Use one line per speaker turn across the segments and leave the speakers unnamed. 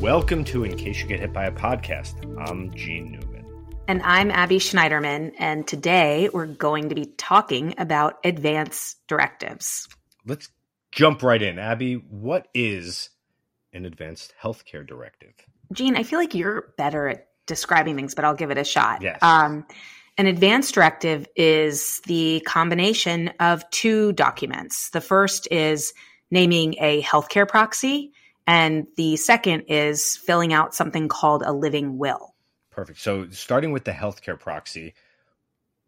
Welcome to In Case You Get Hit by a Podcast. I'm Gene Newman.
And I'm Abby Schneiderman. And today we're going to be talking about advance directives.
Let's jump right in. Abby, what is an advanced healthcare directive?
Gene, I feel like you're better at describing things, but I'll give it a shot.
Yes.
Um, an advance directive is the combination of two documents. The first is naming a healthcare proxy, and the second is filling out something called a living will.
Perfect. So, starting with the healthcare proxy,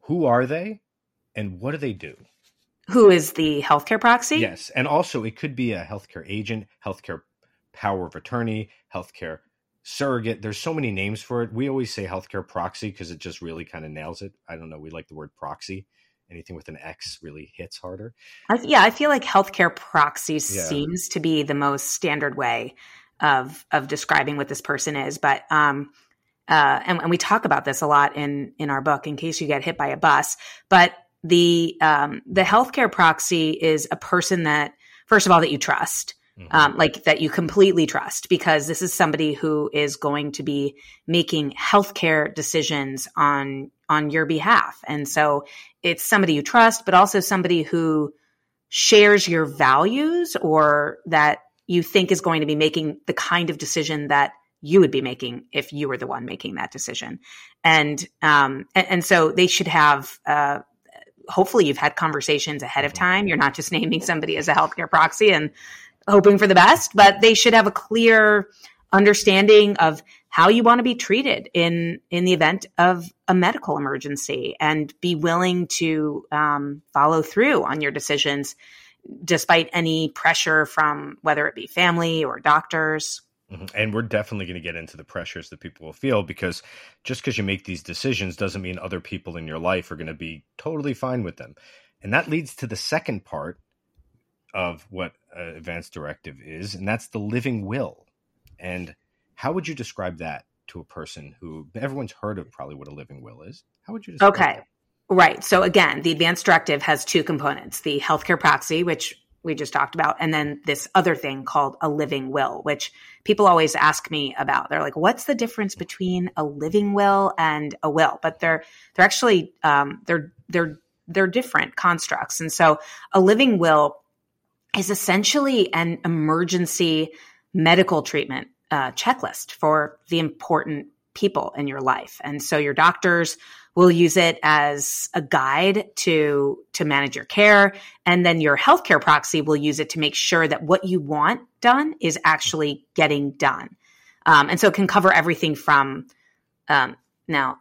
who are they and what do they do?
Who is the healthcare proxy?
Yes. And also, it could be a healthcare agent, healthcare power of attorney, healthcare surrogate. There's so many names for it. We always say healthcare proxy because it just really kind of nails it. I don't know. We like the word proxy. Anything with an X really hits harder.
I, yeah, I feel like healthcare proxy
Yeah.
seems to be the most standard way of of describing what this person is. But um, uh, and, and we talk about this a lot in in our book. In case you get hit by a bus, but the um, the healthcare proxy is a person that first of all that you trust
Mhm.
um, like that you completely trust because this is somebody who is going to be making healthcare decisions on on your behalf and so it's somebody you trust but also somebody who shares your values or that you think is going to be making the kind of decision that you would be making if you were the one making that decision and um and, and so they should have uh hopefully you've had conversations ahead of
Mhm.
time you're not just naming somebody as a healthcare proxy and hoping for the best, but they should have a clear understanding of how you want to be treated in in the event of a medical emergency and be willing to um, follow through on your decisions despite any pressure from whether it be family or doctors
Mhm. And we're definitely going to get into the pressures that people will feel because just because you make these decisions doesn't mean other people in your life are going to be totally fine with them. And that leads to the second part of what uh, advanced directive is, and that's the living will. And how would you describe that to a person who everyone's heard of probably what a living will is? How would you describe
Okay.
that?
Right. So again, the advanced directive has two components the healthcare proxy, which we just talked about, and then this other thing called a living will, which people always ask me about. They're like, what's the difference between a living will and a will? But they're they're actually um, they're they're they're different constructs. And so a living will is essentially an emergency medical treatment uh, checklist for the important people in your life. And so your doctors will use it as a guide to to manage your care. And then your healthcare proxy will use it to make sure that what you want done is actually getting done. Um, and so it can cover everything from um, now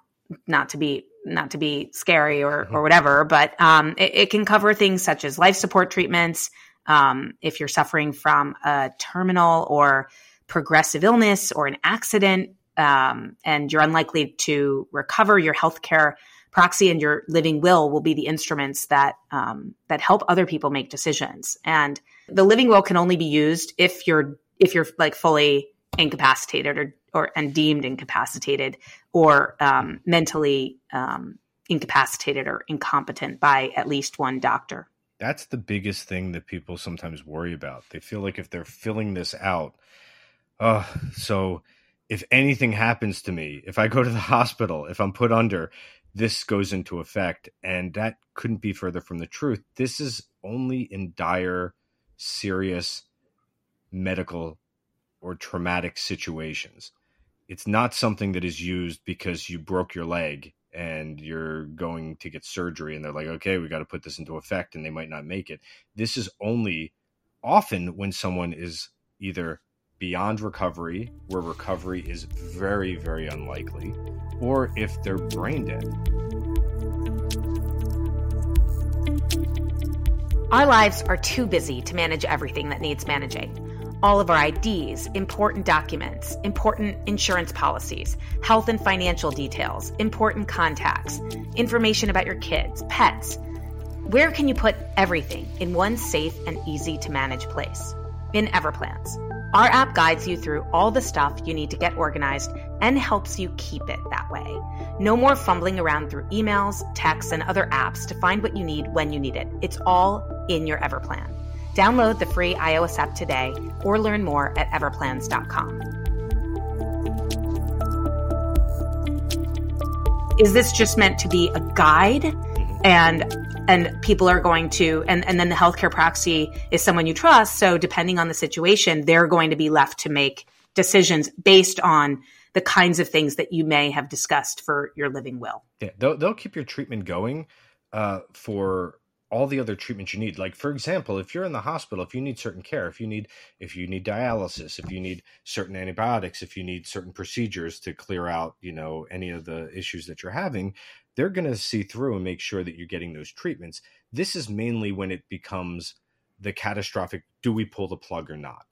not to be not to be scary or or whatever but um, it, it can cover things such as life support treatments um, if you're suffering from a terminal or progressive illness or an accident um, and you're unlikely to recover your healthcare proxy and your living will will be the instruments that um, that help other people make decisions. And the living will can only be used if you're if you're like fully incapacitated or or and deemed incapacitated or um, mentally um, incapacitated or incompetent by at least one doctor
That's the biggest thing that people sometimes worry about. They feel like if they're filling this out, oh, so if anything happens to me, if I go to the hospital, if I'm put under, this goes into effect. And that couldn't be further from the truth. This is only in dire, serious medical or traumatic situations. It's not something that is used because you broke your leg and you're going to get surgery and they're like, okay, we got to put this into effect and they might not make it. This is only often when someone is either beyond recovery, where recovery is very, very unlikely, or if they're brain dead.
Our lives are too busy to manage everything that needs managing. All of our IDs, important documents, important insurance policies, health and financial details, important contacts, information about your kids, pets. Where can you put everything in one safe and easy to manage place? In Everplans. Our app guides you through all the stuff you need to get organized and helps you keep it that way. No more fumbling around through emails, texts, and other apps to find what you need when you need it. It's all in your Everplan. Download the free iOS app today or learn more at everplans.com. Is this just meant to be a guide? Mm-hmm. And and people are going to and, and then the healthcare proxy is someone you trust so depending on the situation they're going to be left to make decisions based on the kinds of things that you may have discussed for your living will
yeah they'll, they'll keep your treatment going uh, for all the other treatments you need like for example if you're in the hospital if you need certain care if you need if you need dialysis if you need certain antibiotics if you need certain procedures to clear out you know any of the issues that you're having they're going to see through and make sure that you're getting those treatments. This is mainly when it becomes the catastrophic do we pull the plug or not?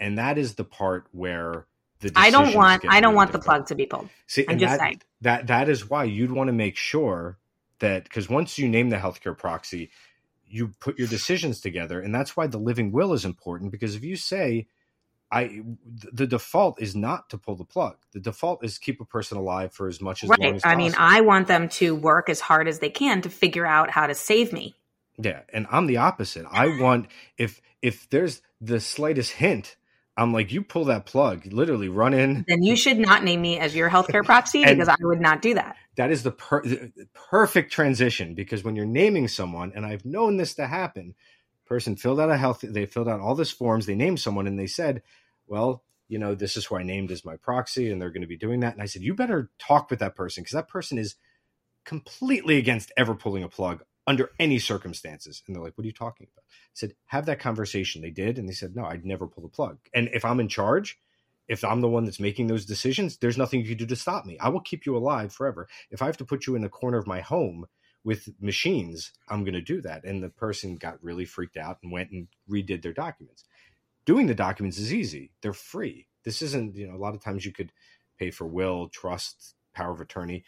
And that is the part where the
I don't want I don't really want difficult. the plug to be pulled. See, I'm just
that,
saying.
That that is why you'd want to make sure that because once you name the healthcare proxy, you put your decisions together, and that's why the living will is important. Because if you say I the default is not to pull the plug. The default is keep a person alive for as much as
right.
long as
I mean, I want them to work as hard as they can to figure out how to save me.
Yeah, and I'm the opposite. I want if if there's the slightest hint, I'm like, you pull that plug, literally run in.
Then you should not name me as your healthcare proxy because I would not do that.
That is the, per- the perfect transition because when you're naming someone, and I've known this to happen, person filled out a health, they filled out all this forms, they named someone, and they said, well, you know, this is who I named as my proxy, and they're going to be doing that. And I said, you better talk with that person because that person is completely against ever pulling a plug under any circumstances. And they're like, what are you talking about? I said, have that conversation. They did. And they said, no, I'd never pull the plug. And if I'm in charge, if I'm the one that's making those decisions, there's nothing you can do to stop me. I will keep you alive forever. If I have to put you in a corner of my home with machines, I'm going to do that. And the person got really freaked out and went and redid their documents doing the documents is easy. They're free. This isn't, you know, a lot of times you could pay for will, trust, power of attorney.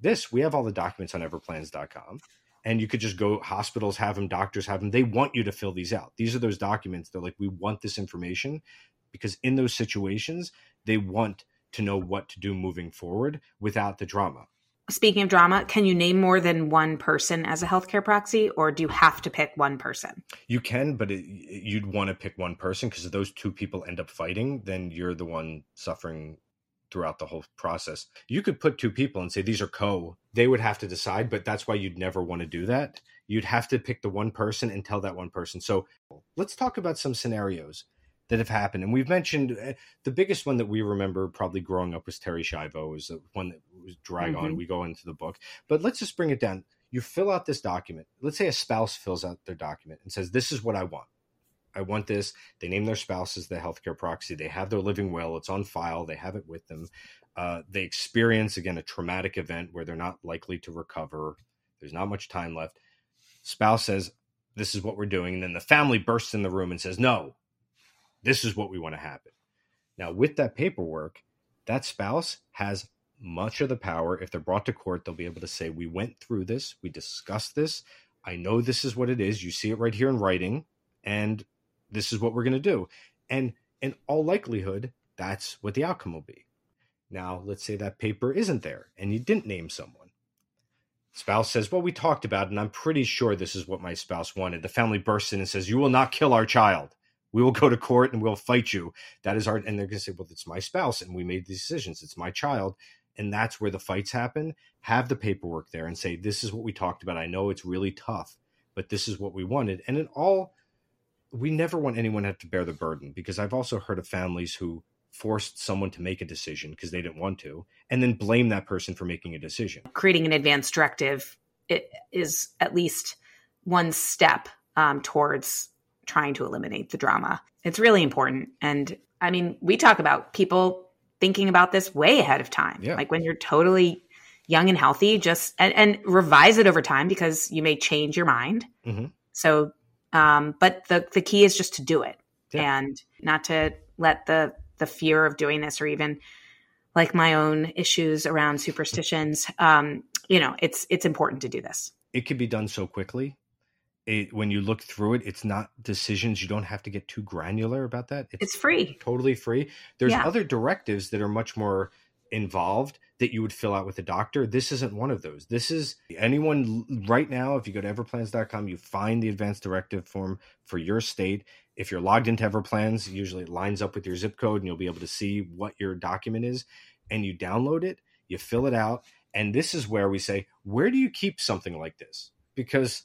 This, we have all the documents on everplans.com. And you could just go, hospitals have them, doctors have them. They want you to fill these out. These are those documents. They're like, we want this information because in those situations, they want to know what to do moving forward without the drama.
Speaking of drama, can you name more than one person as a healthcare proxy, or do you have to pick one person?
You can, but it, you'd want to pick one person because if those two people end up fighting, then you're the one suffering throughout the whole process. You could put two people and say these are co. They would have to decide, but that's why you'd never want to do that. You'd have to pick the one person and tell that one person. So let's talk about some scenarios that have happened. And we've mentioned uh, the biggest one that we remember probably growing up was Terri Schiavo, was the one that was drag mm-hmm. on. We go into the book, but let's just bring it down. You fill out this document. Let's say a spouse fills out their document and says, This is what I want. I want this. They name their spouse as the healthcare proxy. They have their living will. It's on file. They have it with them. Uh, they experience, again, a traumatic event where they're not likely to recover. There's not much time left. Spouse says, This is what we're doing. And then the family bursts in the room and says, No, this is what we want to happen. Now, with that paperwork, that spouse has much of the power. If they're brought to court, they'll be able to say, We went through this, we discussed this. I know this is what it is. You see it right here in writing, and this is what we're going to do. And in all likelihood, that's what the outcome will be. Now, let's say that paper isn't there and you didn't name someone. Spouse says, Well, we talked about it, and I'm pretty sure this is what my spouse wanted. The family bursts in and says, You will not kill our child we will go to court and we'll fight you. That is our, and they're going to say, well, it's my spouse and we made these decisions. It's my child. And that's where the fights happen. Have the paperwork there and say, this is what we talked about. I know it's really tough, but this is what we wanted. And in all, we never want anyone to have to bear the burden because I've also heard of families who forced someone to make a decision because they didn't want to and then blame that person for making a decision.
Creating an advance directive is at least one step um, towards trying to eliminate the drama. It's really important. And I mean, we talk about people thinking about this way ahead of time. Yeah. Like when you're totally young and healthy, just and, and, revise it over time because you may change your mind. Mm-hmm. So, um, but the the key is just to do it yeah. and not to let the the fear of doing this or even like my own issues around superstitions. Um, you know, it's it's important to do this.
It can be done so quickly it, when you look through it, it's not decisions. You don't have to get too granular about that.
It's, it's free,
totally free. There's yeah. other directives that are much more involved that you would fill out with a doctor. This isn't one of those. This is anyone right now. If you go to everplans.com, you find the advanced directive form for your state. If you're logged into Everplans, usually it lines up with your zip code and you'll be able to see what your document is. And you download it, you fill it out. And this is where we say, where do you keep something like this? Because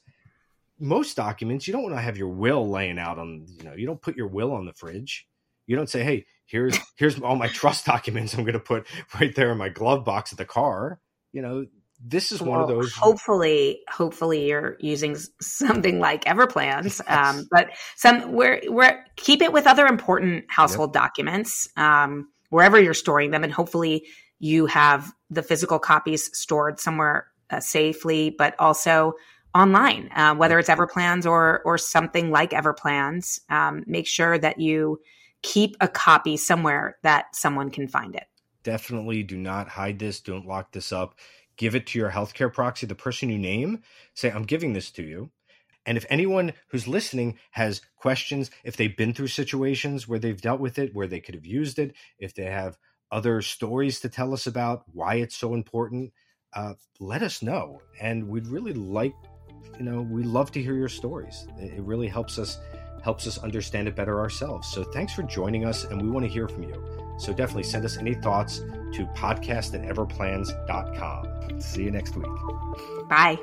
most documents, you don't want to have your will laying out on, you know, you don't put your will on the fridge. You don't say, hey, here's here's all my trust documents I'm going to put right there in my glove box of the car. You know, this is one of those.
Hopefully, hopefully you're using something like Everplans, um, but some where where keep it with other important household yep. documents um, wherever you're storing them, and hopefully you have the physical copies stored somewhere uh, safely, but also online, uh, whether it's Everplans or or something like Everplans. Um, make sure that you keep a copy somewhere that someone can find it.
Definitely do not hide this. Don't lock this up. Give it to your healthcare proxy, the person you name. Say, I'm giving this to you. And if anyone who's listening has questions, if they've been through situations where they've dealt with it, where they could have used it, if they have other stories to tell us about why it's so important, uh, let us know. And we'd really like, you know, we love to hear your stories. It really helps us helps us understand it better ourselves. So thanks for joining us, and we want to hear from you. So definitely send us any thoughts to podcast at everplans.com. See you next week.
Bye.